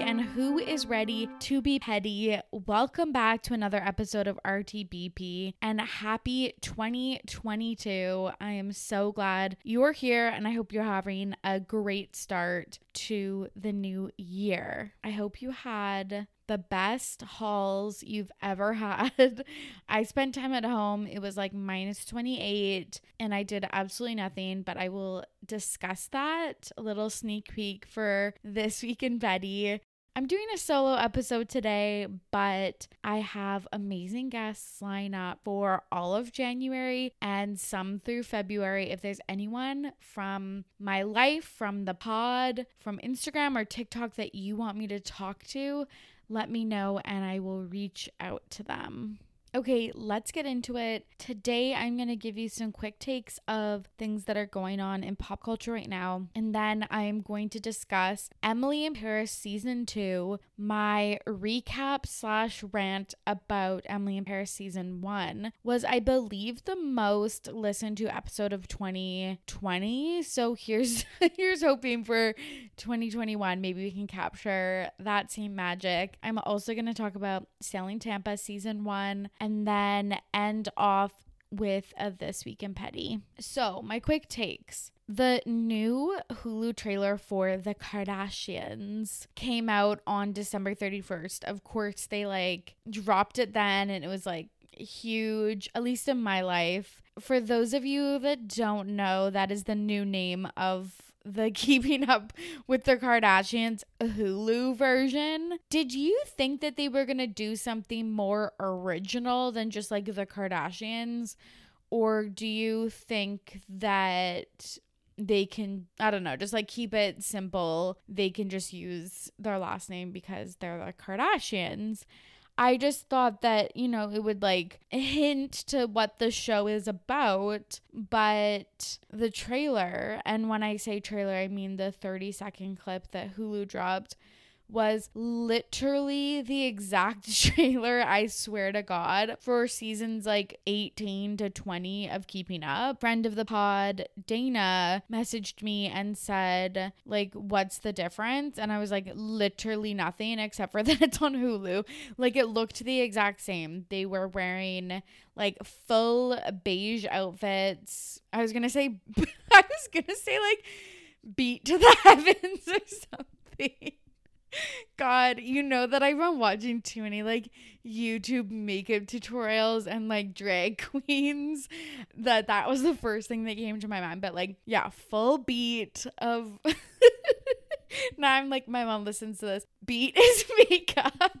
And who is ready to be petty? Welcome back to another episode of RTBP and happy 2022. I am so glad you're here and I hope you're having a great start to the new year. I hope you had the best hauls you've ever had. I spent time at home. It was like minus 28 and I did absolutely nothing, but I will discuss that. A little sneak peek for this week in Petty. I'm doing a solo episode today, but I have amazing guests line up for all of January and some through February. If there's anyone from my life, from the pod, from Instagram or TikTok that you want me to talk to, let me know and I will reach out to them. Okay, let's get into it. Today, I'm going to give you some quick takes of things that are going on in pop culture right now. And then I'm going to discuss Emily in Paris season two, my recap slash rant about Emily in Paris season one was, I believe, the most listened to episode of 2020. So here's here's hoping for 2021. Maybe we can capture that same magic. I'm also going to talk about Selling Tampa season one and then end off with a This Week in Petty. So, my quick takes. The new Hulu trailer for The Kardashians came out on December 31st. Of course, they like dropped it then and it was like huge, at least in my life. For those of you that don't know, that is the new name of the Keeping Up with the Kardashians Hulu version. Did you think that they were going to do something more original than just like the Kardashians? Or do you think that they can, I don't know, just like keep it simple? They can just use their last name because they're the Kardashians. I just thought that, you know, it would like hint to what the show is about, but the trailer, and when I say trailer, I mean the 30 second clip that Hulu dropped was literally the exact trailer, I swear to God, for seasons like 18 to 20 of Keeping Up. Friend of the pod, Dana, messaged me and said, like, what's the difference? And I was like, literally nothing except for that it's on Hulu. Like, it looked the exact same. They were wearing like full beige outfits. I was gonna say, I was gonna say, like, beat to the heavens or something. God, you know that I've been watching too many like YouTube makeup tutorials and like drag queens that that was the first thing that came to my mind. But like, yeah, full beat of. now I'm like, my mom listens to this. Beat is makeup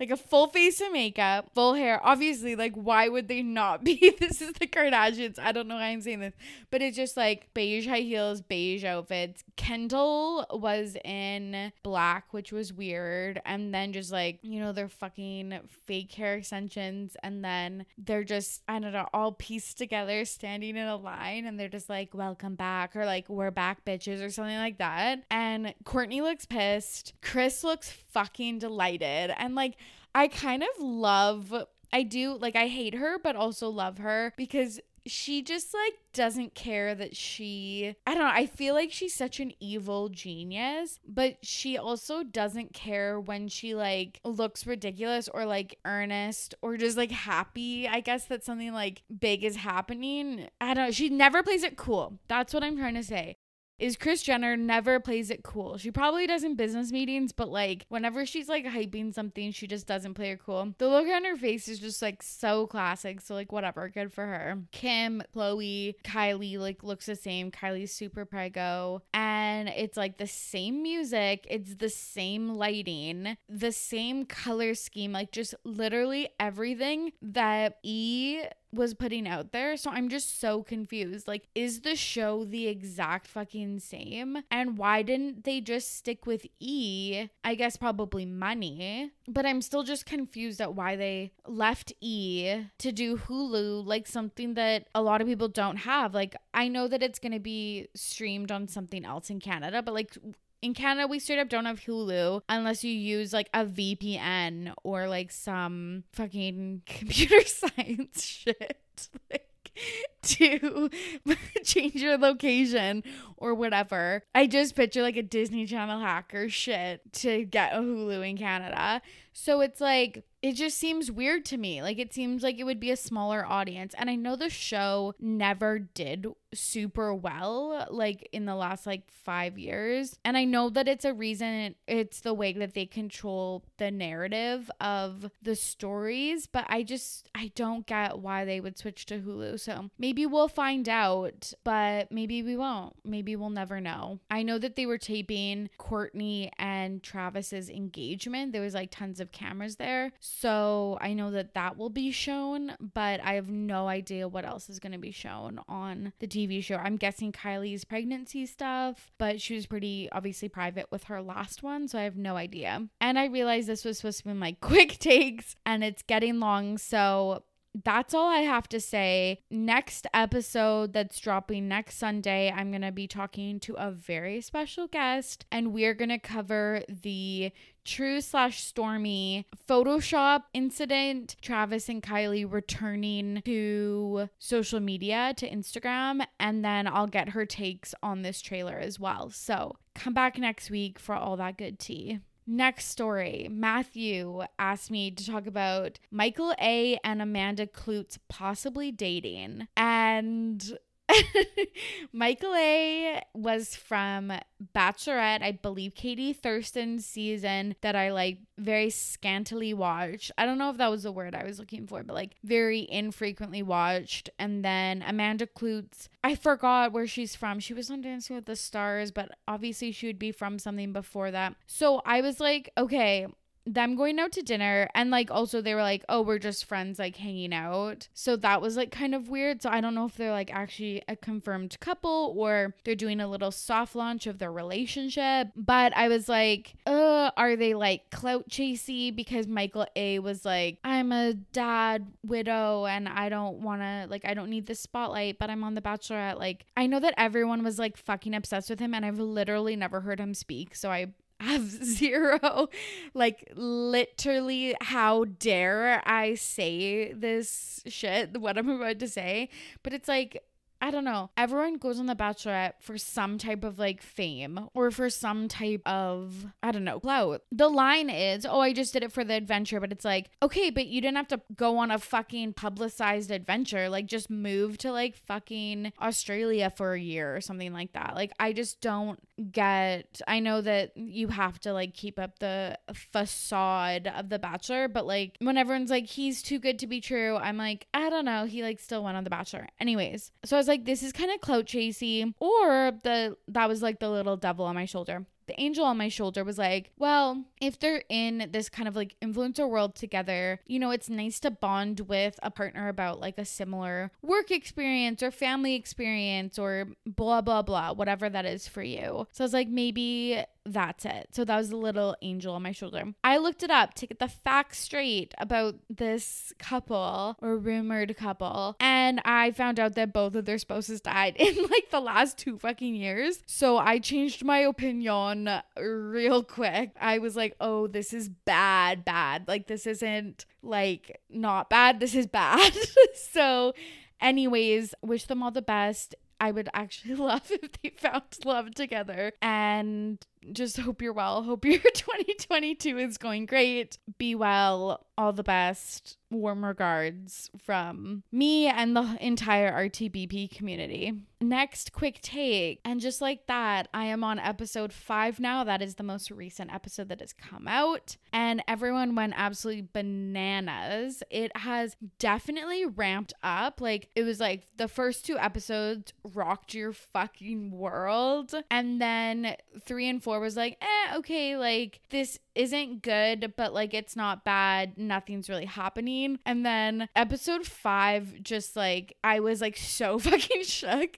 like a full face of makeup, full hair. Obviously, like, why would they not be? this is the Kardashians. I don't know why I'm saying this, but it's just like beige high heels, beige outfits. Kendall was in black, which was weird. And then just like, you know, they're fucking fake hair extensions. And then they're just, I don't know, all pieced together, standing in a line. And they're just like, welcome back, or like, we're back, bitches, or something like that. And Kourtney looks pissed. Kris looks fucking delighted. And like, I kind of love, I do, like, I hate her, but also love her because she just like doesn't care that she I don't know, I feel like she's such an evil genius, but she also doesn't care when she like looks ridiculous or like earnest or just like happy. I guess that something like big is happening. I don't know, she never plays it cool. That's what I'm trying to say is Kris Jenner never plays it cool. She probably does in business meetings, but like whenever she's like hyping something, she just doesn't play it cool. The look on her face is just like so classic. So like whatever, good for her. Kim, Khloé, Kylie like looks the same. Kylie's super prego. And it's like the same music, it's the same lighting, the same color scheme, like just literally everything that E was putting out there. So I'm just so confused. Like, is the show the exact fucking same? And why didn't they just stick with E? I guess probably money. But I'm still just confused at why they left E to do Hulu, like something that a lot of people don't have. Like, I know that it's going to be streamed on something else in Canada, but like, in Canada, we straight up don't have Hulu unless you use like a VPN or like some fucking computer science shit. like, to change your location or whatever. I just picture like a Disney Channel hacker shit to get a Hulu in Canada. So it's like it just seems weird to me. Like it seems like it would be a smaller audience. And I know the show never did super well like in the last like 5 years. And I know that it's a reason it's the way that they control the narrative of the stories, but I just I don't get why they would switch to Hulu. So maybe we'll find out, but maybe we won't. Maybe we'll never know. I know that they were taping Kourtney and Travis's engagement. There was like tons of cameras there. So I know that that will be shown, but I have no idea what else is going to be shown on the TV show. I'm guessing Kylie's pregnancy stuff, but she was pretty obviously private with her last one, so I have no idea. And I realized this was supposed to be my quick takes and it's getting long, so that's all I have to say. Next episode that's dropping next Sunday, I'm going to be talking to a very special guest and we're going to cover the True slash Stormi Photoshop incident. Travis and Kylie returning to social media, to Instagram, and then I'll get her takes on this trailer as well. So come back next week for all that good tea. Next story. Matthew asked me to talk about Michael A. and Amanda Kloots possibly dating. And Michael A was from Bachelorette, I believe Katie Thurston's season that I like very scantily watched. I don't know if that was the word I was looking for, but like very infrequently watched. And then Amanda Kloots, I forgot where she's from. She was on Dancing with the Stars, but obviously she would be from something before that. So I was like, okay, them going out to dinner and like also they were like oh we're just friends like hanging out. So that was like kind of weird. So i don't know if they're like actually a confirmed couple or they're doing a little soft launch of their relationship. But i was like uh are they like clout chasey? Because michael a was like i'm a dad widow and i don't want to like i don't need the spotlight but i'm on the bachelorette. Like i know that everyone was like fucking obsessed with him and i've literally never heard him speak. So i have zero like literally how dare i say this shit what i'm about to say. But it's like I don't know. Everyone goes on The Bachelorette for some type of like fame or for some type of, I don't know, clout. The line is, oh, I just did it for the adventure, but it's like, okay, but you didn't have to go on a fucking publicized adventure. Like, just move to like fucking Australia for a year or something like that. Like, I just don't get, I know that you have to like keep up the facade of The Bachelor, but like when everyone's like, he's too good to be true, I'm like, I don't know. He like still went on The Bachelor. Anyways, so I was like, like, this is kind of clout chasey. Or the that was like the little devil on my shoulder the angel on my shoulder was like, well, if they're in this kind of like influencer world together, you know, it's nice to bond with a partner about like a similar work experience or family experience or blah, blah, blah, whatever that is for you. So I was like, maybe that's it. So that was a little angel on my shoulder. I looked it up to get the facts straight about this couple or rumored couple, and I found out that both of their spouses died in like the last two fucking years. So I changed my opinion real quick. I was like, oh, this is bad, bad. Like, this isn't like not bad. This is bad. so, anyways, wish them all the best. I would actually love if they found love together and just hope you're well. Hope your 2022 is going great. Be well. All the best. Warm regards from me and the entire RTBP community. Next, quick take. And just like that, I am on episode five now. That is the most recent episode that has come out. And everyone went absolutely bananas. It has definitely ramped up. Like, it was like the first two episodes rocked your fucking world. And then three and four was like, eh, okay, like this isn't good, but like it's not bad. Nothing's really happening. And then episode five, just like I was like so fucking shook.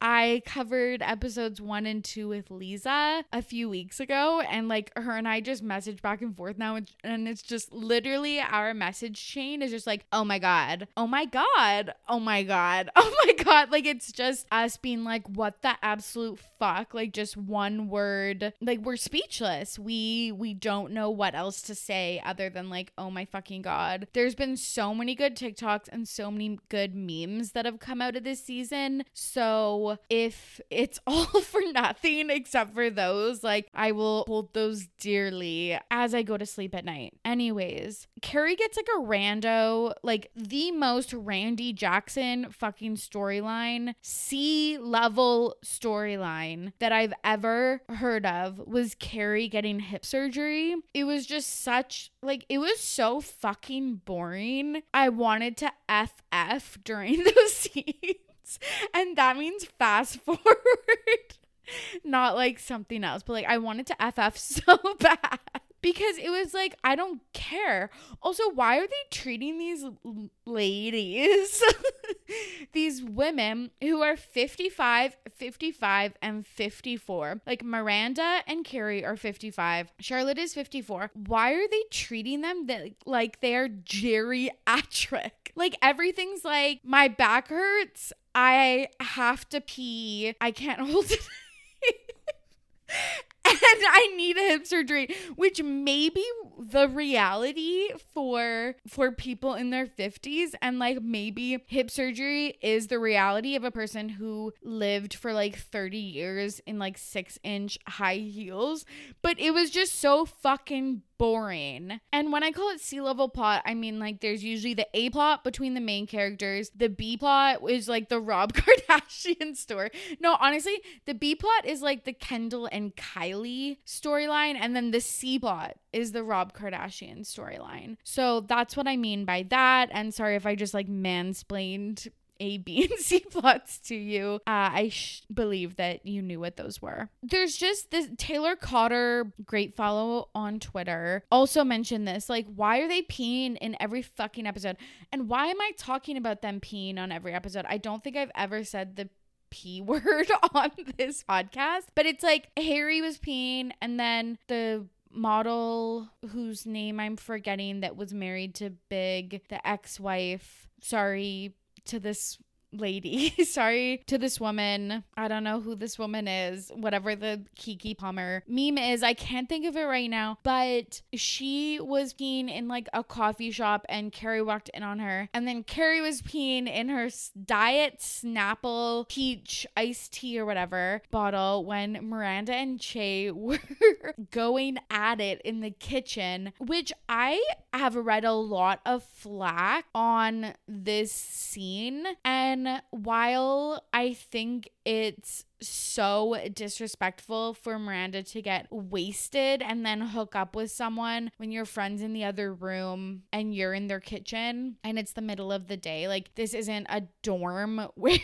I covered episodes one and two with Lisa a few weeks ago, and like her and I just message back and forth now, and it's just literally our message chain is just like, oh my God, oh my God, oh my God, oh my God. Like it's just us being like, what the absolute fuck? Like just one word. Like we're speechless. We we don't know what else to say other than like, oh my fucking God. There's been so many good TikToks and so many good memes that have come out of this season. So if it's all for nothing except for those, like I will hold those dearly as I go to sleep at night. Anyways, Carrie gets like a rando, like the most Randy Jackson fucking storyline, C level storyline that I've ever heard of was Carrie getting hip surgery. It was just such like it was so fucking boring. I wanted to FF during those scenes. And that means fast forward. Not like something else, but like I wanted to FF so bad because it was like I don't care. Also, why are they treating these ladies, these women who are 55, 55 and 54? Like Miranda and Carrie are 55. Charlotte is 54. Why are they treating them that like they're geriatric? Like everything's like my back hurts. I have to pee. I can't hold it. and I need a hip surgery, which may be the reality for for people in their 50s and like maybe hip surgery is the reality of a person who lived for like 30 years in like 6 inch high heels but it was just so fucking boring. And when I call it C level plot, I mean like there's usually the A plot between the main characters. The B plot is like the Rob Kardashian story. No, honestly, the B plot is like the Kendall and Kylie storyline. And then the C plot is the Rob Kardashian storyline. So that's what I mean by that. And sorry if I just like mansplained a, B, and C plots to you. Uh, I sh- believe that you knew what those were. There's just this Taylor Cotter, great follow on Twitter, also mentioned this. Like, why are they peeing in every fucking episode? And why am I talking about them peeing on every episode? I don't think I've ever said the P word on this podcast, but it's like Harry was peeing and then the model whose name I'm forgetting that was married to Big, the ex wife. Sorry, to this lady. Sorry to this woman. I don't know who this woman is. Whatever the Keke Palmer meme is, I can't think of it right now. But she was peeing in like a coffee shop and Carrie walked in on her. And then Carrie was peeing in her diet Snapple peach iced tea or whatever bottle when Miranda and Che were going at it in the kitchen, which I have read a lot of flack on this scene. And while I think it's so disrespectful for Miranda to get wasted and then hook up with someone when your friend's in the other room and you're in their kitchen and it's the middle of the day. Like, this isn't a dorm where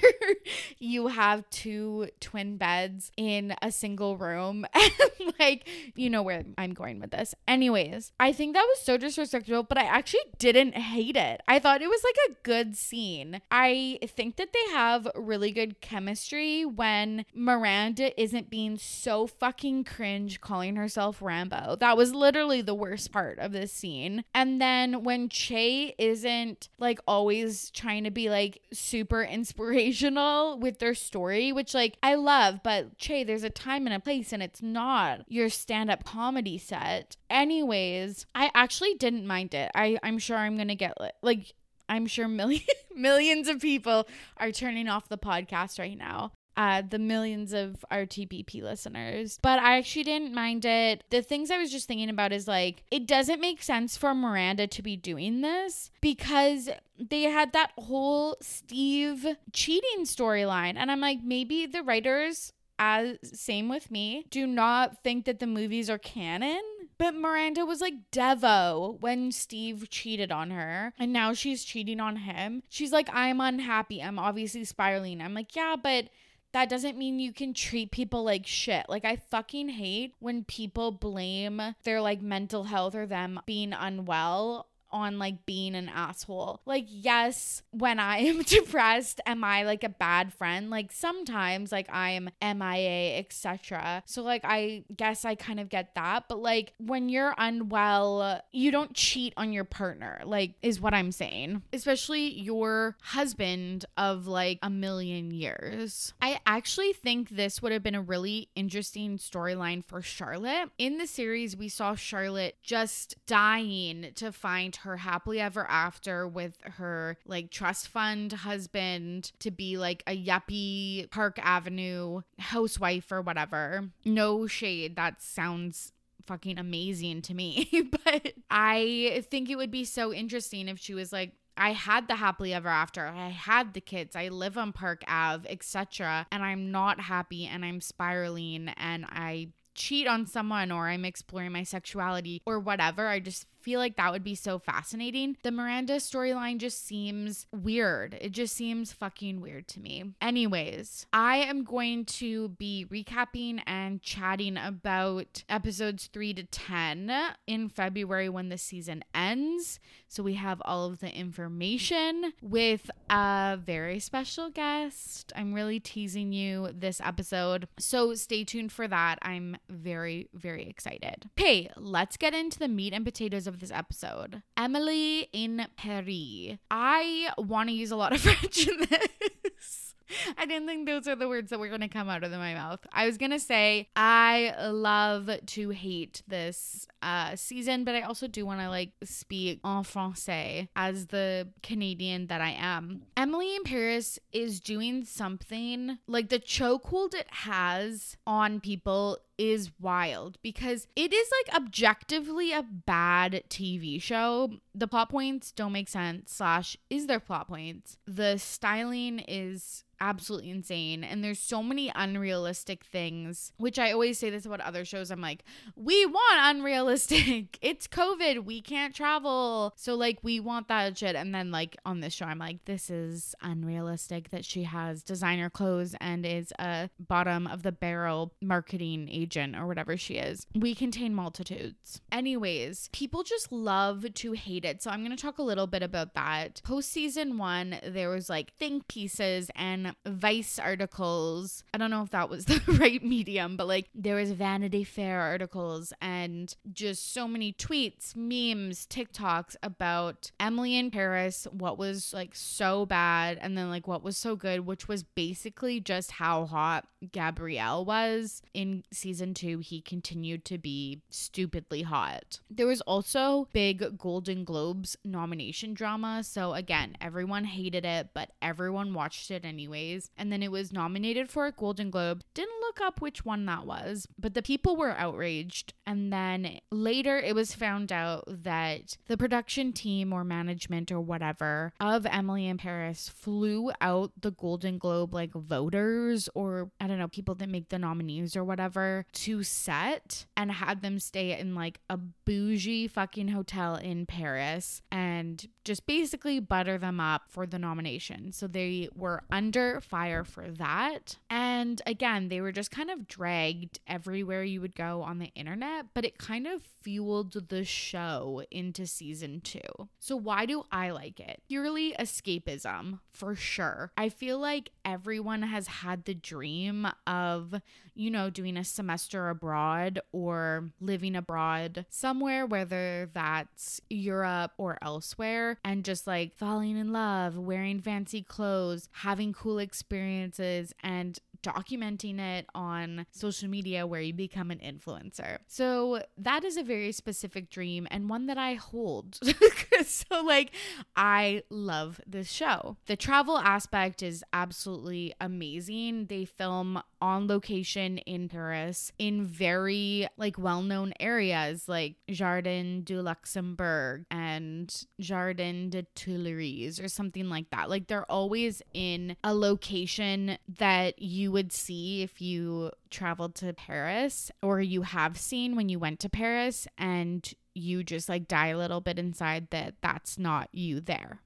you have two twin beds in a single room. And, like, you know where I'm going with this. Anyways, I think that was so disrespectful, but I actually didn't hate it. I thought it was like a good scene. I think that they have really good chemistry when Miranda isn't being so fucking cringe calling herself Rambo. That was literally the worst part of this scene. And then when Che isn't like always trying to be like super inspirational with their story, which like I love, but Che, there's a time and a place and it's not your stand up comedy set. Anyways, I actually didn't mind it. I, I'm sure I'm gonna get like I'm sure million, millions of people are turning off the podcast right now uh, the millions of RTBP listeners. But I actually didn't mind it. The things I was just thinking about is like, it doesn't make sense for Miranda to be doing this because they had that whole Steve cheating storyline. And I'm like, maybe the writers, as same with me, do not think that the movies are canon. But Miranda was like Devo when Steve cheated on her, and now she's cheating on him. She's like, I'm unhappy. I'm obviously spiraling. I'm like, yeah, but that doesn't mean you can treat people like shit. Like, I fucking hate when people blame their like mental health or them being unwell on like being an asshole. Like, yes, when I am depressed, am I like a bad friend? Like, sometimes, like, I am MIA, etc. So, like, I guess I kind of get that. But, like, when you're unwell, you don't cheat on your partner, like, is what I'm saying, especially your husband of like a million years. I actually think this would have been a really interesting storyline for Charlotte. In the series, we saw Charlotte just dying to find her happily ever after with her like trust fund husband to be like a yuppie Park Avenue housewife or whatever. No shade. That sounds fucking amazing to me. but I think it would be so interesting if she was like, I had the happily ever after. I had the kids. I live on Park Ave, etc. And I'm not happy and I'm spiraling and I cheat on someone or I'm exploring my sexuality or whatever. I just feel like that would be so fascinating. The Miranda storyline just seems weird. It just seems fucking weird to me. Anyways, I am going to be recapping and chatting about episodes 3 to 10 in February when the season ends. So we have all of the information with a very special guest. I'm really teasing you this episode. So stay tuned for that. I'm very, very excited. Okay, let's get into the meat and potatoes of this episode. Emily in Paris. I want to use a lot of French in this. I didn't think those are the words that were going to come out of my mouth. I was going to say I love to hate this uh, season, but I also do want to like speak en français as the Canadian that I am. Emily in Paris is doing something like the chokehold it has on people is wild because it is like objectively a bad TV show. The plot points don't make sense, slash, is there plot points? The styling is absolutely insane. And there's so many unrealistic things, which I always say this about other shows. I'm like, we want unrealistic. it's COVID. We can't travel. So, like, we want that shit. And then, like, on this show, I'm like, this is unrealistic that she has designer clothes and is a bottom of the barrel marketing or whatever she is. We contain multitudes. Anyways, people just love to hate it. So, I'm going to talk a little bit about that. Post season one, there was like think pieces and Vice articles. I don't know if that was the right medium, but like there was Vanity Fair articles and just so many tweets, memes, TikToks about Emily in Paris, what was like so bad and then like what was so good, which was basically just how hot Gabriel was in season 2. He continued to be stupidly hot. There was also big Golden Globes nomination drama, so again, everyone hated it, but everyone watched it anyways. And then it was nominated for a Golden Globe. Didn't look up which one that was, but the people were outraged. And then later it was found out that the production team or management or whatever of Emily in Paris flew out the Golden Globe like voters or I don't know, people that make the nominees or whatever to set and had them stay in like a bougie fucking hotel in Paris and just basically butter them up for the nomination. So they were under fire for that. And again, they were just kind of dragged everywhere you would go on the internet, but it kind of fueled the show into season two. So, why do I like it? Purely escapism, for sure. I feel like everyone has had the dream of, you know, doing a semester abroad or living abroad somewhere, whether that's Europe or elsewhere, and just like falling in love, wearing fancy clothes, having cool experiences, and documenting it on social media where you become an influencer. So that is a very specific dream and one that I hold. so, like, I love this show. The travel aspect is absolutely amazing. They film on location in Paris in very like well-known areas like Jardin du Luxembourg and Jardin de Tuileries or something like that. Like they're always in a location that you would see if you traveled to Paris or you have seen when you went to Paris and you just like die a little bit inside that that's not you there.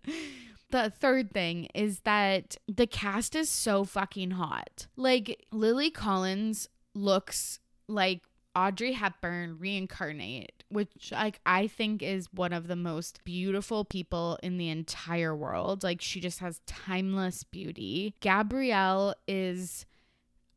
the third thing is that the cast is so fucking hot. Like Lily Collins looks like Audrey Hepburn reincarnate, which like I think is one of the most beautiful people in the entire world. Like she just has timeless beauty. Gabriel is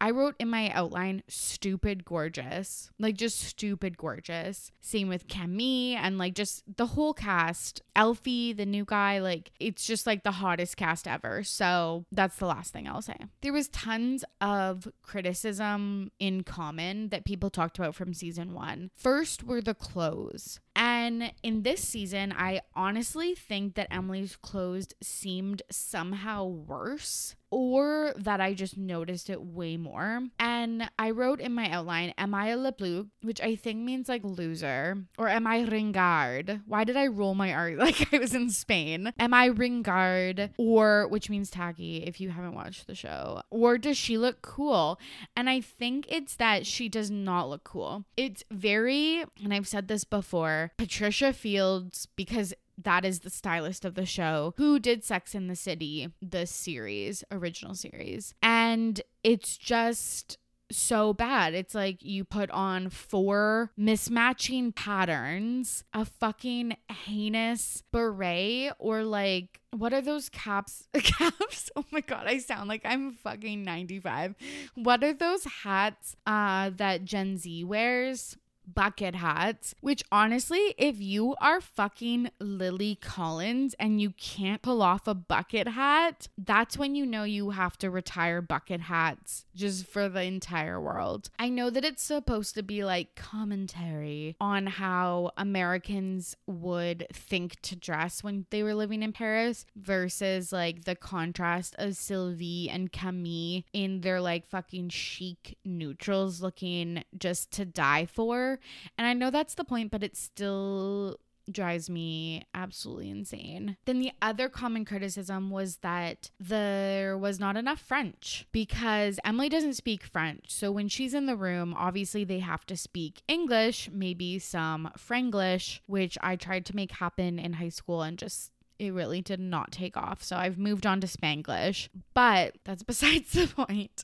I wrote in my outline stupid gorgeous. Like just stupid gorgeous. Same with Camille and like just the whole cast. Alfie, the new guy, like it's just like the hottest cast ever. So that's the last thing I'll say. There was tons of criticism in common that people talked about from season 1. First were the clothes. And in this season, I honestly think that Emily's clothes seemed somehow worse or that I just noticed it way more. And I wrote in my outline, Am I a Le Bleu? Which I think means like loser. Or am I ringard? Why did I roll my R like I was in Spain? Am I ringard? Or which means tacky if you haven't watched the show. Or does she look cool? And I think it's that she does not look cool. It's very, and I've said this before, Patricia Fields, because that is the stylist of the show who did Sex in the City, the series, original series. And it's just so bad. It's like you put on four mismatching patterns, a fucking heinous beret, or like, what are those caps? caps? Oh my god, I sound like I'm fucking 95. What are those hats uh that Gen Z wears? Bucket hats, which honestly, if you are fucking Lily Collins and you can't pull off a bucket hat, that's when you know you have to retire bucket hats just for the entire world. I know that it's supposed to be like commentary on how Americans would think to dress when they were living in Paris versus like the contrast of Sylvie and Camille in their like fucking chic neutrals looking just to die for. And I know that's the point, but it still drives me absolutely insane. Then the other common criticism was that there was not enough French because Emily doesn't speak French. So when she's in the room, obviously they have to speak English, maybe some Franglish, which I tried to make happen in high school and just it really did not take off. So I've moved on to Spanglish, but that's besides the point.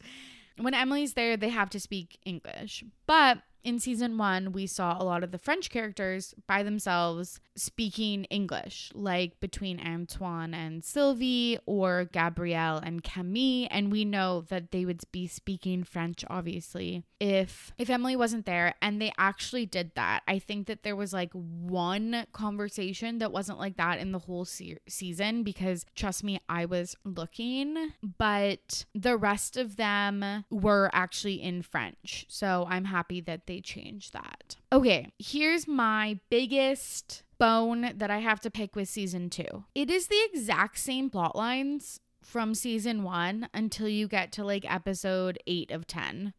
When Emily's there, they have to speak English. But in season one, we saw a lot of the French characters by themselves speaking English, like between Antoine and Sylvie or Gabriel and Camille. And we know that they would be speaking French, obviously, if if Emily wasn't there. And they actually did that. I think that there was like one conversation that wasn't like that in the whole se- season because trust me, I was looking, but the rest of them were actually in French. So I'm happy that they change that. Okay, here's my biggest bone that I have to pick with season two. It is the exact same plot lines from season one until you get to like episode eight of 10.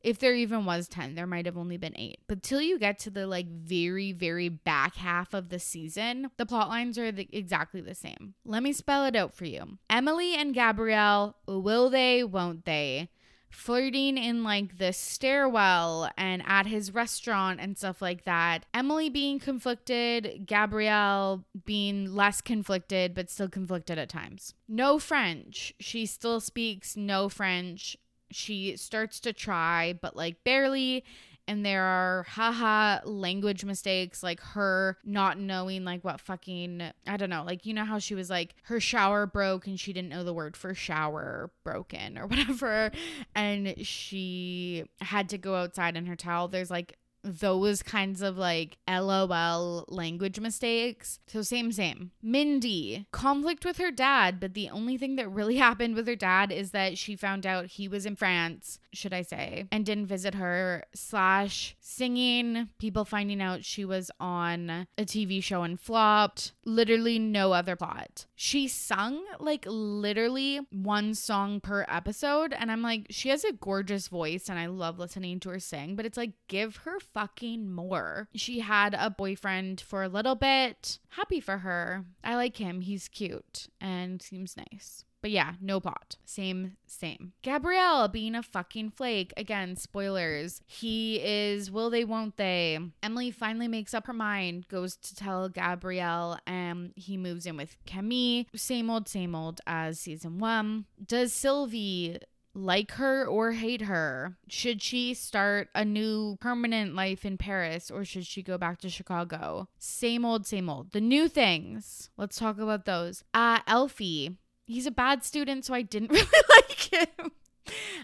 If there even was 10, there might have only been eight. But till you get to the like very, very back half of the season, the plot lines are the, exactly the same. Let me spell it out for you Emily and Gabriel, will they, won't they? Flirting in like the stairwell and at his restaurant and stuff like that. Emily being conflicted, Gabriel being less conflicted, but still conflicted at times. No French. She still speaks no French. She starts to try, but like barely and there are haha language mistakes like her not knowing like what fucking I don't know like you know how she was like her shower broke and she didn't know the word for shower broken or whatever and she had to go outside in her towel. There's like those kinds of like LOL language mistakes. So, same, same. Mindy, conflict with her dad, but the only thing that really happened with her dad is that she found out he was in France, should I say, and didn't visit her, slash singing, people finding out she was on a TV show and flopped. Literally no other plot. She sung like literally one song per episode, and I'm like, she has a gorgeous voice, and I love listening to her sing, but it's like, give her fucking more. She had a boyfriend for a little bit. Happy for her. I like him. He's cute and seems nice. But yeah, no plot. Same, same. Gabriel being a fucking flake. Again, spoilers. He is will they, won't they. Emily finally makes up her mind, goes to tell Gabriel, and he moves in with Camille. Same old, same old as season one. Does Sylvie like her or hate her? Should she start a new permanent life in Paris or should she go back to Chicago? Same old, same old. The new things. Let's talk about those. Uh, Alfie. He's a bad student, so I didn't really like him.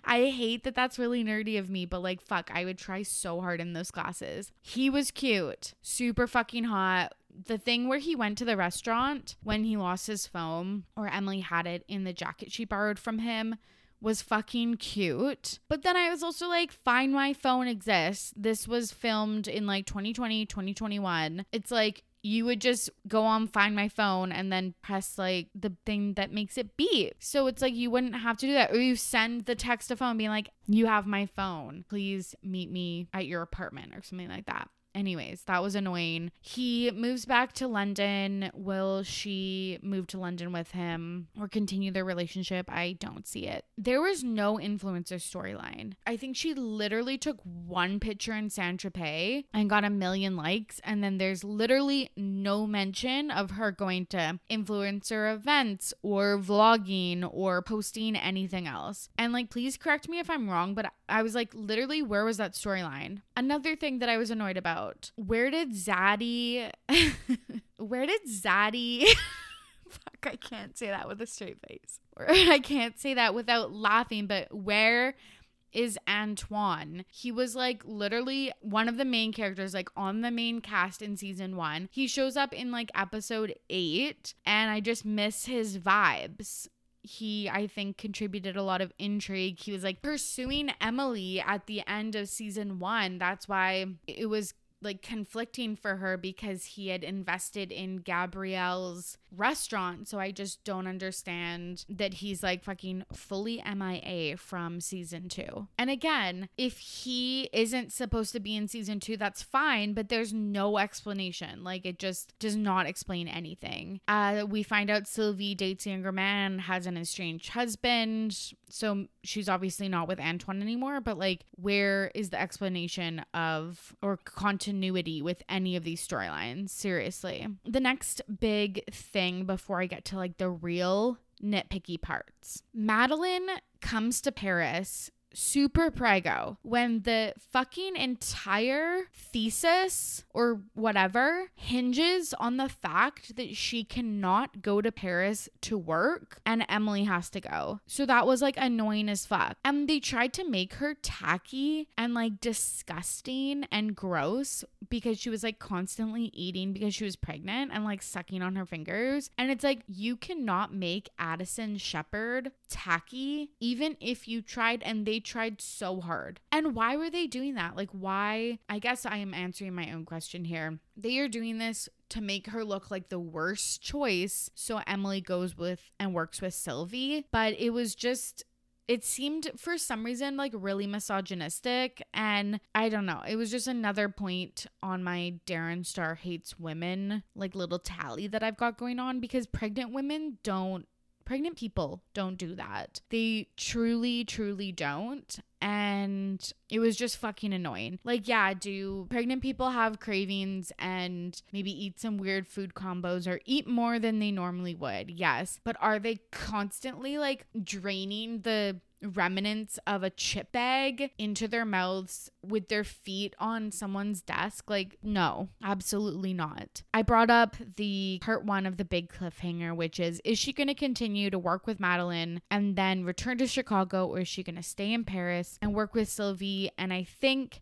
I hate that that's really nerdy of me, but like, fuck, I would try so hard in those classes. He was cute, super fucking hot. The thing where he went to the restaurant when he lost his phone, or Emily had it in the jacket she borrowed from him, was fucking cute. But then I was also like, Find My Phone exists. This was filmed in like 2020, 2021. It's like, you would just go on find my phone and then press like the thing that makes it beep. So it's like you wouldn't have to do that. Or you send the text to phone being like, you have my phone. Please meet me at your apartment or something like that. Anyways, that was annoying. He moves back to London. Will she move to London with him or continue their relationship? I don't see it. There was no influencer storyline. I think she literally took one picture in Saint Tropez and got a million likes. And then there's literally no mention of her going to influencer events or vlogging or posting anything else. And like, please correct me if I'm wrong, but I was like, literally, where was that storyline? Another thing that I was annoyed about where did Zaddy, where did Zaddy, fuck, I can't say that with a straight face. I can't say that without laughing, but where is Antoine. He was like literally one of the main characters, like on the main cast in season one. He shows up in like episode eight, and I just miss his vibes he i think contributed a lot of intrigue. He was like pursuing emily at the end of season one. That's why it was like conflicting for her because he had invested in Gabriel's restaurant. So I just don't understand that he's like fucking fully MIA from season two. And again, if he isn't supposed to be in season two, that's fine, but there's no explanation. Like it just does not explain anything. Uh, we find out Sylvie dates younger man, has an estranged husband. So she's obviously not with Antoine anymore, but like, where is the explanation of or continuity with any of these storylines? Seriously. The next big thing before I get to like the real nitpicky parts Madeline comes to Paris super prego when the fucking entire thesis or whatever hinges on the fact that she cannot go to Paris to work and Emily has to go. So that was like annoying as fuck. And they tried to make her tacky and like disgusting and gross because she was like constantly eating because she was pregnant and like sucking on her fingers. And it's like you cannot make Addison Shepherd tacky even if you tried and they tried so hard. And why were they doing that? Like, why? I guess I am answering my own question here. They are doing this to make her look like the worst choice. So Emily goes with and works with Sylvie. But it was just it seemed for some reason like really misogynistic and i don't know it was just another point on my darren star hates women like little tally that i've got going on because pregnant women don't pregnant people don't do that. They truly, truly don't. And it was just fucking annoying. Like, yeah, do pregnant people have cravings and maybe eat some weird food combos or eat more than they normally would? Yes. But are they constantly like draining the remnants of a chip bag into their mouths with their feet on someone's desk. Like, no, absolutely not. I brought up the part one of the big cliffhanger, which is is she going to continue to work with Madeline and then return to Chicago, or is she going to stay in Paris and work with Sylvie? And I think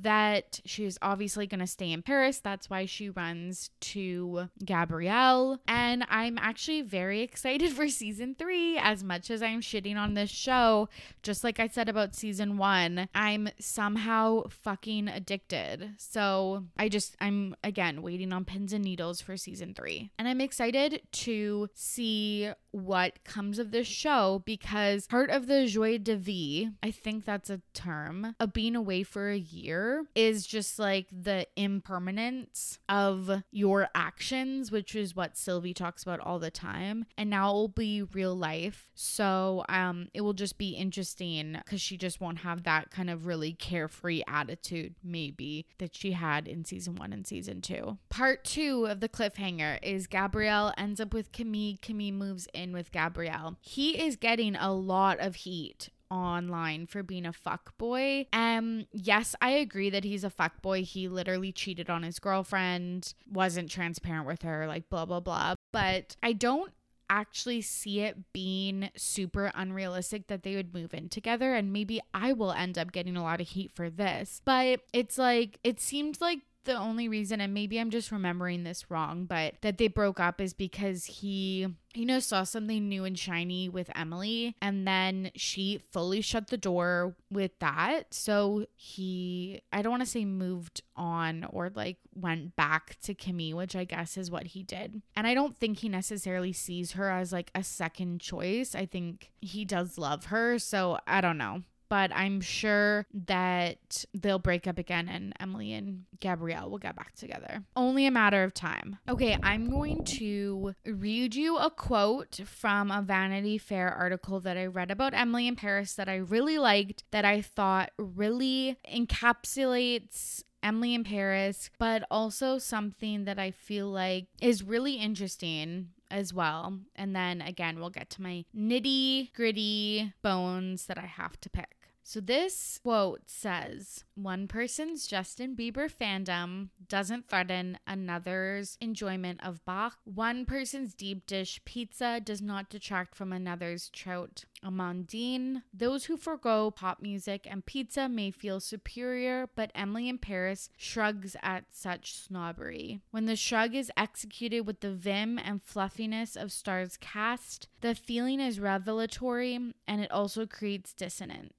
that she's obviously going to stay in Paris. That's why she runs to Gabriel. And I'm actually very excited for season three. As much as I'm shitting on this show, just like I said about season one, I'm somehow fucking addicted. So I just, I'm again waiting on pins and needles for season three. And I'm excited to see what comes of this show because part of the joie de vie, I think that's a term, of being away for a year is just like the impermanence of your actions, which is what Sylvie talks about all the time. And now it will be real life. So um it will just be interesting because she just won't have that kind of really carefree attitude, maybe, that she had in season one and season two. Part two of the cliffhanger is Gabriel ends up with Camille. Camille moves in in with Gabriel. He is getting a lot of heat online for being a fuck boy. Um, yes, I agree that he's a fuck boy. He literally cheated on his girlfriend, wasn't transparent with her, like blah blah blah. But I don't actually see it being super unrealistic that they would move in together and maybe I will end up getting a lot of heat for this. But it's like it seemed like the only reason, and maybe I'm just remembering this wrong, but that they broke up is because he, you know, saw something new and shiny with Emily, and then she fully shut the door with that. So he, I don't want to say moved on or like went back to Kimmy, which I guess is what he did. And I don't think he necessarily sees her as like a second choice. I think he does love her. So I don't know but I'm sure that they'll break up again and Emily and Gabriel will get back together. Only a matter of time. Okay, I'm going to read you a quote from a Vanity Fair article that I read about Emily in Paris that I really liked, that I thought really encapsulates Emily in Paris, but also something that I feel like is really interesting as well. And then again, we'll get to my nitty gritty bones that I have to pick. So this quote says, one person's Justin Bieber fandom doesn't threaten another's enjoyment of Bach. One person's deep dish pizza does not detract from another's trout amandine. Those who forego pop music and pizza may feel superior, but Emily in Paris shrugs at such snobbery. When the shrug is executed with the vim and fluffiness of Star's cast, the feeling is revelatory and it also creates dissonance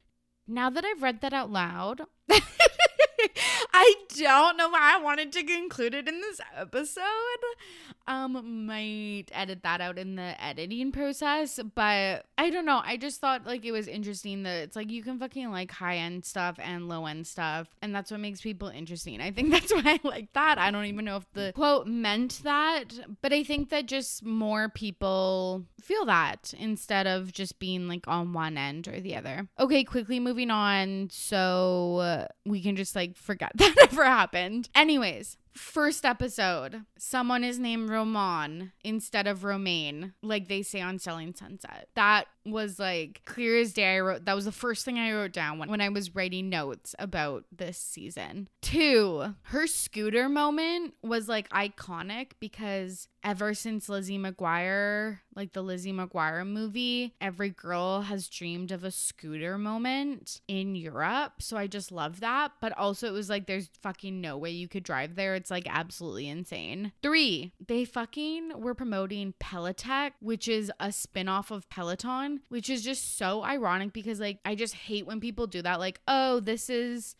now that I've read that out loud, I don't know why I wanted to conclude it in this episode. Um, might edit that out in the editing process, but I don't know. I just thought like it was interesting that it's like you can fucking like high end stuff and low end stuff, and that's what makes people interesting. I think that's why I like that. I don't even know if the quote meant that, but I think that just more people feel that instead of just being like on one end or the other. Okay, quickly moving on so uh, we can just like forget that ever happened. Anyways, first episode, someone is named Roman instead of Romain, like they say on Selling Sunset. That was like clear as day. I wrote that was the first thing I wrote down when, when I was writing notes about this season. Two, her scooter moment was like iconic because ever since Lizzie McGuire, like the Lizzie McGuire movie, every girl has dreamed of a scooter moment in Europe. So I just love that. But also, it was like there's fucking no way you could drive there. It's like absolutely insane. Three, they fucking were promoting Pelotech, which is a spin off of Peloton, which is just so ironic because, like, I just hate when people do that. Like, oh, this is.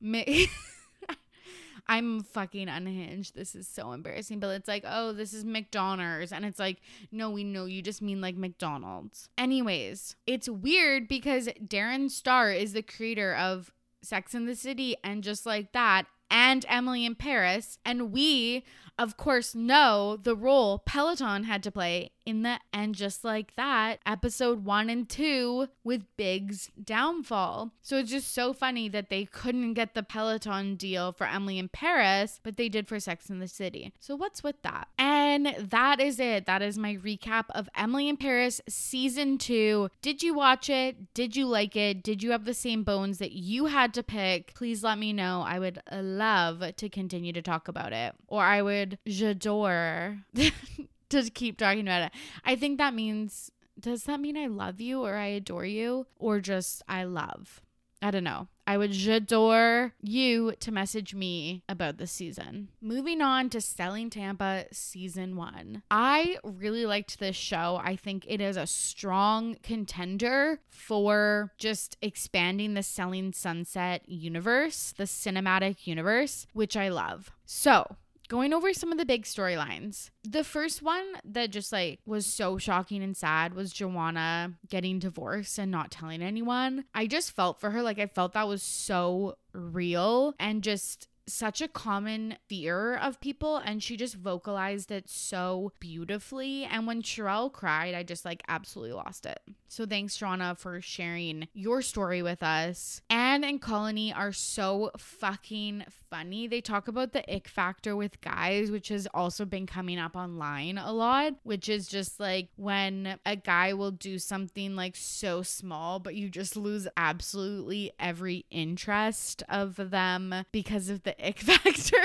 Mi- I'm fucking unhinged. This is so embarrassing. But it's like, oh, this is McDonald's. And it's like, no, we know you just mean like McDonald's. Anyways, it's weird because Darren Star is the creator of Sex in the City and just like that and Emily in Paris. And we, of course, know the role Peloton had to play in the And Just Like That episode one and two with Big's downfall. So it's just so funny that they couldn't get the Peloton deal for Emily in Paris, but they did for Sex in the City. So what's with that? And that is it. That is my recap of Emily in Paris season two. Did you watch it? Did you like it? Did you have the same bones that you had to pick? Please let me know. I would love to continue to talk about it. Or I would j'adore to keep talking about it. I think that means does that mean I love you or I adore you or just I love? I don't know. I would adore you to message me about the season. Moving on to Selling Tampa season one. I really liked this show. I think it is a strong contender for just expanding the Selling Sunset universe, the cinematic universe, which I love. So, going over some of the big storylines. The first one that just like was so shocking and sad was Juawana getting divorced and not telling anyone. I just felt for her like I felt that was so real and just such a common fear of people and she just vocalized it so beautifully and when Sharelle cried I just like absolutely lost it. So thanks Shauna for sharing your story with us. Anne and Colony are so fucking funny. They talk about the ick factor with guys which has also been coming up online a lot, which is just like when a guy will do something like so small but you just lose absolutely every interest of them because of the ick factor.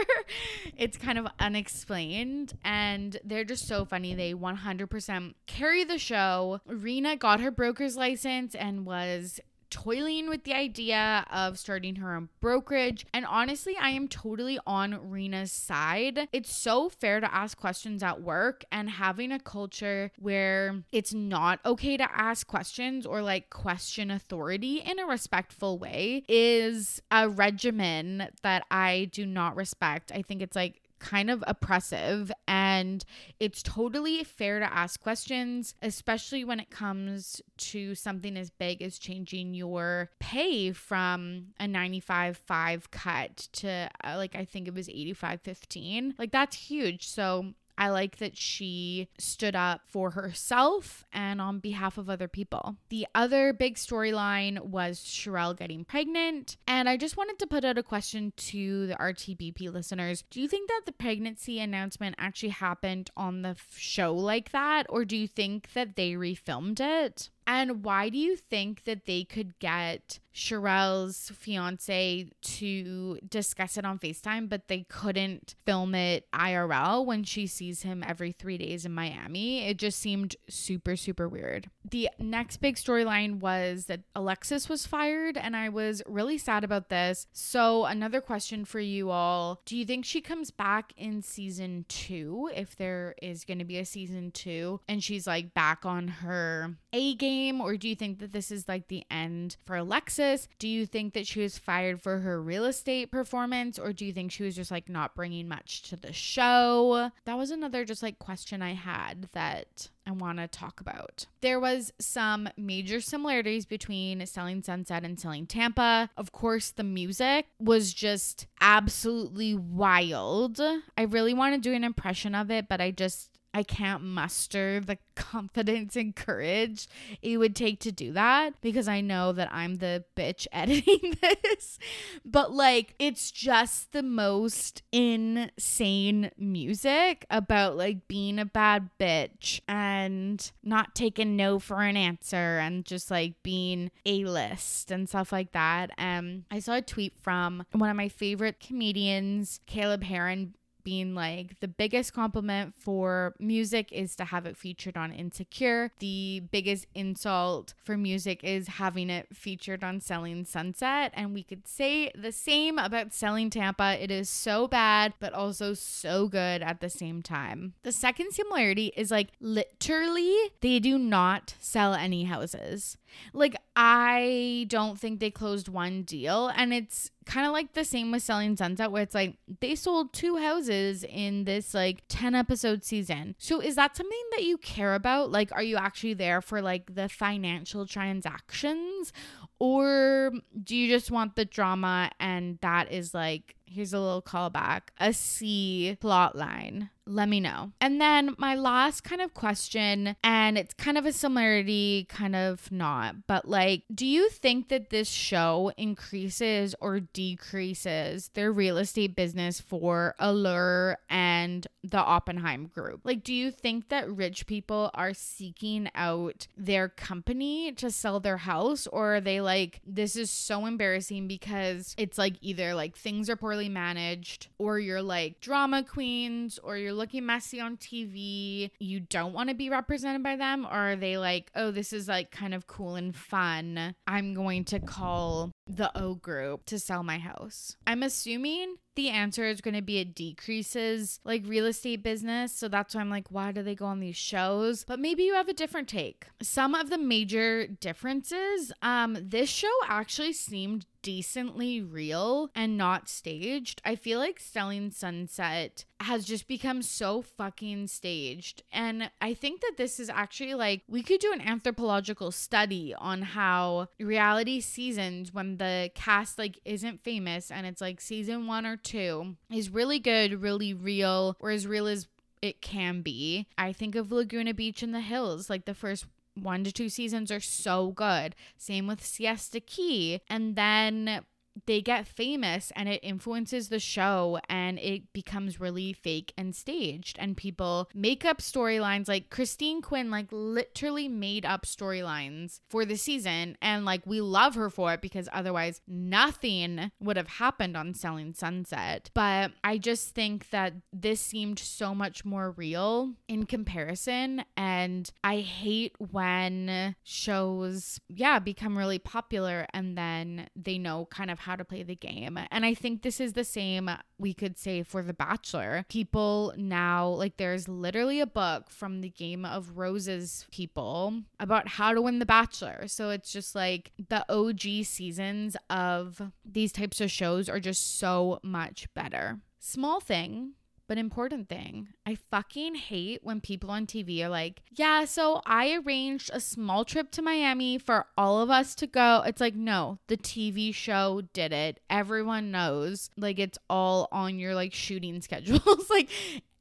it's kind of unexplained and they're just so funny. They 100% carry the show. Rena got her broker's license and was toiling with the idea of starting her own brokerage. And honestly, I am totally on Rena's side. It's so fair to ask questions at work and having a culture where it's not okay to ask questions or like question authority in a respectful way is a regimen that I do not respect. I think it's like kind of oppressive and it's totally fair to ask questions especially when it comes to something as big as changing your pay from a 95.5 cut to uh, like I think it was 85.15 like that's huge. So I like that she stood up for herself and on behalf of other people. The other big storyline was Sharelle getting pregnant. And I just wanted to put out a question to the RTBP listeners. Do you think that the pregnancy announcement actually happened on the show like that? Or do you think that they refilmed it? And why do you think that they could get Sharelle's fiance to discuss it on FaceTime, but they couldn't film it IRL when she sees him every three days in Miami? It just seemed super, super weird. The next big storyline was that Alexis was fired, and I was really sad about this. So, another question for you all Do you think she comes back in season two, if there is going to be a season two, and she's like back on her A game? or do you think that this is like the end for Alexis? Do you think that she was fired for her real estate performance or do you think she was just like not bringing much to the show? That was another just like question I had that I want to talk about. There was some major similarities between Selling Sunset and Selling Tampa. Of course, the music was just absolutely wild. I really want to do an impression of it, but I just I can't muster the confidence and courage it would take to do that because I know that I'm the bitch editing this. But like, it's just the most insane music about like being a bad bitch and not taking no for an answer and just like being a list and stuff like that. Um, I saw a tweet from one of my favorite comedians, Caleb Hearon, being like the biggest compliment for music is to have it featured on Insecure. The biggest insult for music is having it featured on Selling Sunset. And we could say the same about Selling Tampa. It is so bad, but also so good at the same time. The second similarity is like literally, they do not sell any houses. Like, I don't think they closed one deal. And it's kind of like the same with Selling Sunset, where it's like they sold two houses in this like 10 episode season. So, is that something that you care about? Like, are you actually there for like the financial transactions? Or do you just want the drama and that is like, here's a little callback, a C plot line? let me know. And then my last kind of question, and it's kind of a similarity, kind of not, but like, do you think that this show increases or decreases their real estate business for Allure and the Oppenheim group? Like, do you think that rich people are seeking out their company to sell their house, or are they like, this is so embarrassing because it's like either like things are poorly managed, or you're like drama queens, or you're looking messy on TV, you don't want to be represented by them? Or are they like, oh, this is like kind of cool and fun? I'm going to call the O group to sell my house? I'm assuming the answer is going to be it decreases like real estate business. So that's why I'm like, why do they go on these shows? But maybe you have a different take. Some of the major differences, um, this show actually seemed decently real and not staged. I feel like Selling Sunset has just become so fucking staged. And I think that this is actually like we could do an anthropological study on how reality seasons when the cast like isn't famous and it's like season one or two is really good, really real, or as real as it can be. I think of Laguna Beach in the Hills, like the first one to two seasons are so good. Same with Siesta Key. And then they get famous and it influences the show and it becomes really fake and staged. And people make up storylines like Christine Quinn like literally made up storylines for the season. And like we love her for it because otherwise nothing would have happened on Selling Sunset. But I just think that this seemed so much more real in comparison. And I hate when shows yeah become really popular and then they know kind of how to play the game. And I think this is the same we could say for The Bachelor. People now, like, there's literally a book from the Game of Roses people about how to win The Bachelor. So it's just like the OG seasons of these types of shows are just so much better. Small thing, but important thing. I fucking hate when people on TV are like, yeah, so I arranged a small trip to Miami for all of us to go. It's like, no, the TV show did it. Everyone knows. Like, it's all on your like shooting schedules. like,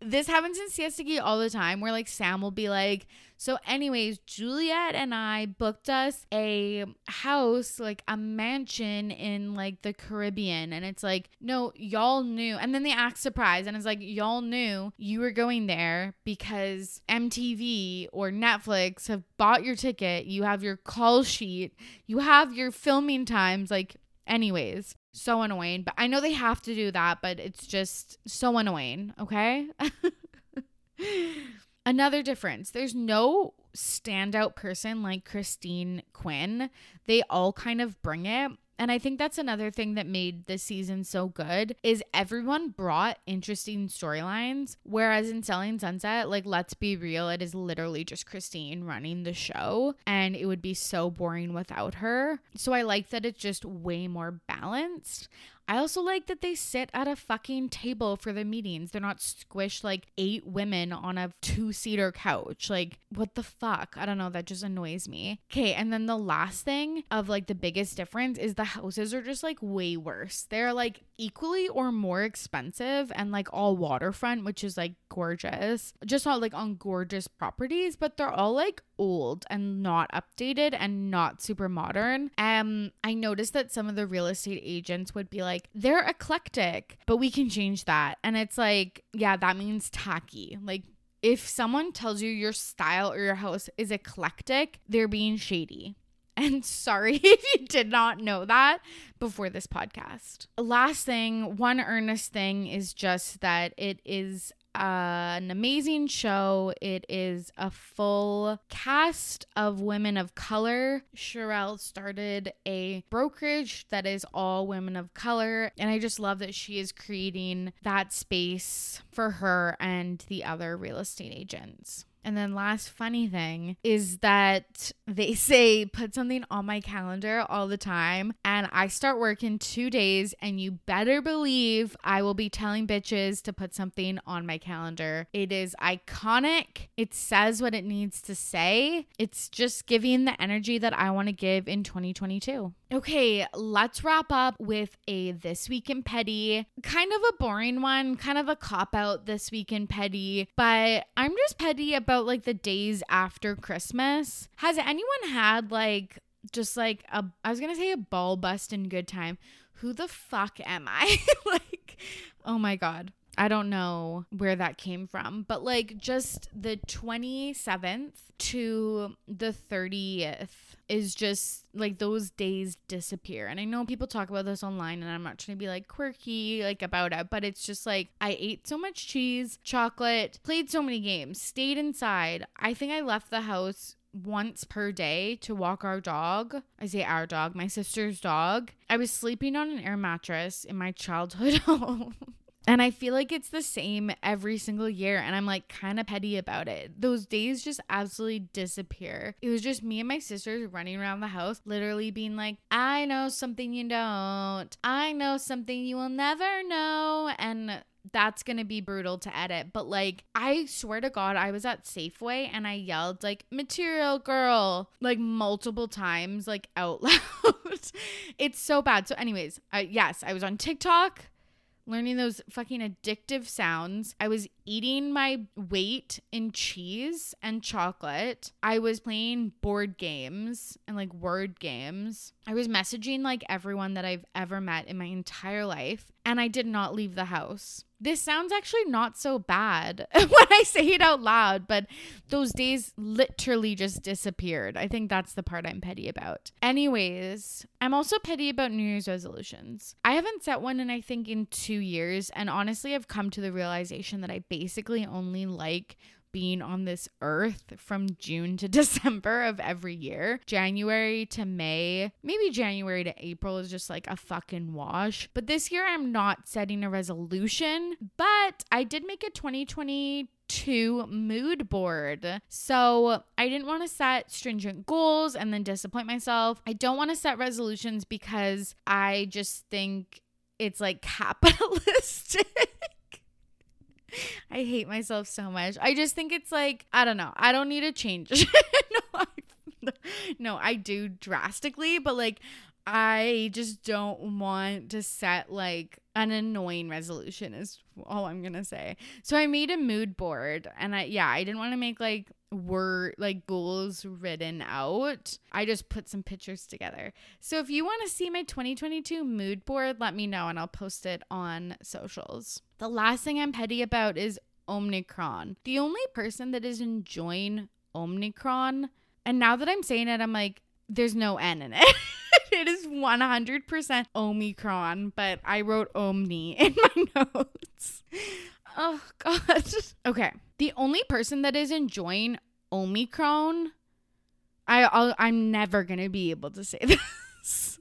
this happens in Siesta all the time where like Sam will be like, so, anyways, Juliette and I booked us a house, like a mansion in like the Caribbean. And it's like, no, y'all knew. And then they act surprised. And it's like, y'all knew you were going there because MTV or Netflix have bought your ticket. You have your call sheet, you have your filming times. Like, anyways, so annoying. But I know they have to do that, but it's just so annoying. Okay. Another difference there's no standout person like Christine Quinn. They all kind of bring it. And I think that's another thing that made this season so good is everyone brought interesting storylines whereas in Selling Sunset like let's be real it is literally just Christine running the show and it would be so boring without her. So I like that it's just way more balanced. I also like that they sit at a fucking table for the meetings. They're not squished like eight women on a two seater couch. Like, what the fuck? I don't know. That just annoys me. Okay. And then the last thing of like the biggest difference is the houses are just like way worse. They're like equally or more expensive and like all waterfront, which is like gorgeous. Just not like on gorgeous properties, but they're all like old and not updated and not super modern. Um, I noticed that some of the real estate agents would be like, they're eclectic, but we can change that. And it's like, yeah, that means tacky. Like, if someone tells you your style or your house is eclectic, they're being shady. And sorry if you did not know that before this podcast. Last thing, one earnest thing is just that it is Uh, an amazing show. It is a full cast of women of color. Sharelle started a brokerage that is all women of color. And I just love that she is creating that space for her and the other real estate agents. And then last funny thing is that they say put something on my calendar all the time and I start work in 2 days and you better believe I will be telling bitches to put something on my calendar. It is iconic. It says what it needs to say. It's just giving the energy that I want to give in 2022. Okay, let's wrap up with a This Week in Petty. Kind of a boring one, kind of a cop out this week in Petty, but I'm just petty about like the days after Christmas. Has anyone had like just like a, I was gonna say a ball bust in good time. Who the fuck am I? like, oh my God. I don't know where that came from, but like just the 27th to the 30th is just like those days disappear. And I know people talk about this online and I'm not trying to be like quirky like about it, but it's just like I ate so much cheese, chocolate, played so many games, stayed inside. I think I left the house once per day to walk our dog. I say our dog, my sister's dog. I was sleeping on an air mattress in my childhood home. And I feel like it's the same every single year. And I'm like kind of petty about it. Those days just absolutely disappear. It was just me and my sisters running around the house, literally being like, I know something you don't. I know something you will never know. And that's to be brutal to edit. But like, I swear to God, I was at Safeway and I yelled, like, material girl, like multiple times, like out loud. it's so bad. So, anyways, uh, yes, I was on TikTok learning those fucking addictive sounds. I was eating my weight in cheese and chocolate. I was playing board games and like word games. I was messaging like everyone that I've ever met in my entire life, and I did not leave the house. This sounds actually not so bad when I say it out loud, but those days literally just disappeared. I think that's the part I'm petty about. Anyways, I'm also petty about New Year's resolutions. I haven't set one in, I think, in two years, and honestly, I've come to the realization that I basically only like being on this earth from June to December of every year. January to May, maybe January to April is just like a fucking wash. But this year I'm not setting a resolution, but I did make a 2020 to mood board. So I didn't want to set stringent goals and then disappoint myself. I don't want to set resolutions because I just think it's like capitalistic. I hate myself so much. I just think it's like, I don't know. I don't need to change. no, I, no, I do drastically, but like, I just don't want to set like an annoying resolution is all I'm to say. So I made a mood board and I yeah, I didn't want to make like word like goals written out. I just put some pictures together. So if you want to see my 2022 mood board, let me know and I'll post it on socials. The last thing I'm petty about is Omicron. The only person that is enjoying Omicron, and now that I'm saying it, I'm like, there's no N in it. it is 100% Omicron, but I wrote Omni in my notes. Oh, God. Okay. The only person that is enjoying Omicron, I, I'll, I'm never to be able to say this.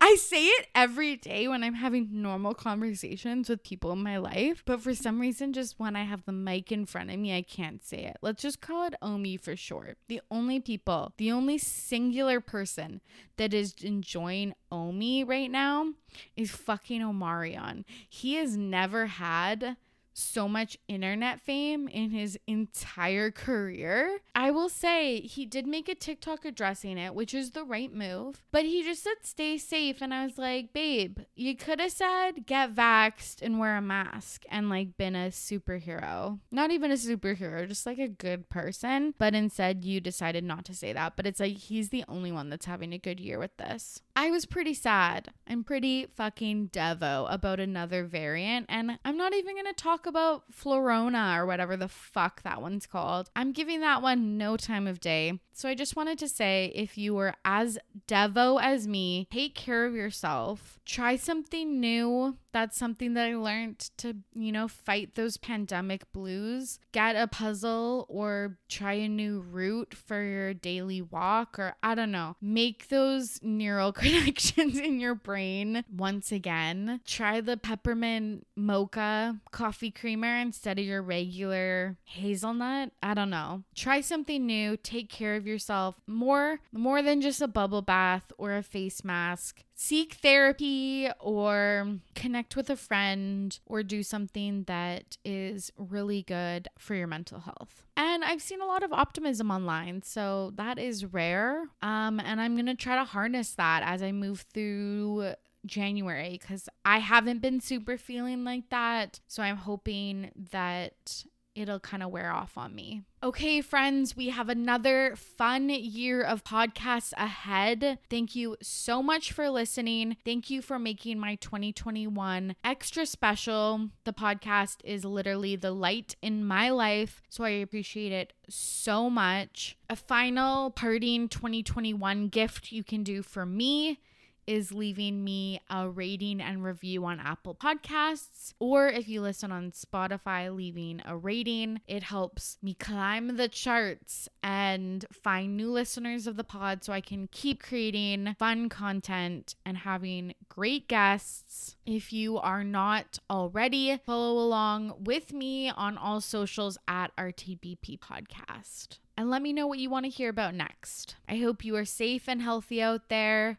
I say it every day when I'm having normal conversations with people in my life, but for some reason, just when I have the mic in front of me, I can't say it. Let's just call it Omi for short. The only people, the only singular person that is enjoying Omi right now is fucking Omarion. He has never had so much internet fame in his entire career. I will say he did make a TikTok addressing it, which is the right move, but he just said stay safe. And I was like, babe, you could have said get vaxxed and wear a mask and like been a superhero. Not even a superhero, just like a good person. But instead, you decided not to say that. But it's like he's the only one that's having a good year with this. I was pretty sad. I'm pretty fucking devo about another variant. And I'm not even going to talk about Florona or whatever the fuck that one's called. I'm giving that one no time of day. So I just wanted to say if you were as devo as me, take care of yourself. Try something new. That's something that I learned to, you know, fight those pandemic blues. Get a puzzle or try a new route for your daily walk or I don't know. Make those neural connections in your brain once again. Try the peppermint mocha coffee creamer instead of your regular hazelnut. I don't know. Try something new. Take care of yourself more more than just a bubble bath or a face mask seek therapy or connect with a friend or do something that is really good for your mental health. And I've seen a lot of optimism online, so that is rare. Um, and I'm gonna try to harness that as I move through January because I haven't been super feeling like that. So I'm hoping that it'll kind of wear off on me. Okay, friends, we have another fun year of podcasts ahead. Thank you so much for listening. Thank you for making my 2021 extra special. The podcast is literally the light in my life, so I appreciate it so much. A final parting 2021 gift you can do for me is leaving me a rating and review on Apple Podcasts, or if you listen on Spotify, leaving a rating. It helps me climb the charts and find new listeners of the pod so I can keep creating fun content and having great guests. If you are not already, follow along with me on all socials at RTBP Podcast and let me know what you want to hear about next. I hope you are safe and healthy out there.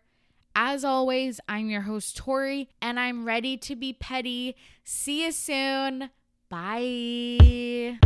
As always, I'm your host, Tori, and I'm ready to be petty. See you soon. Bye.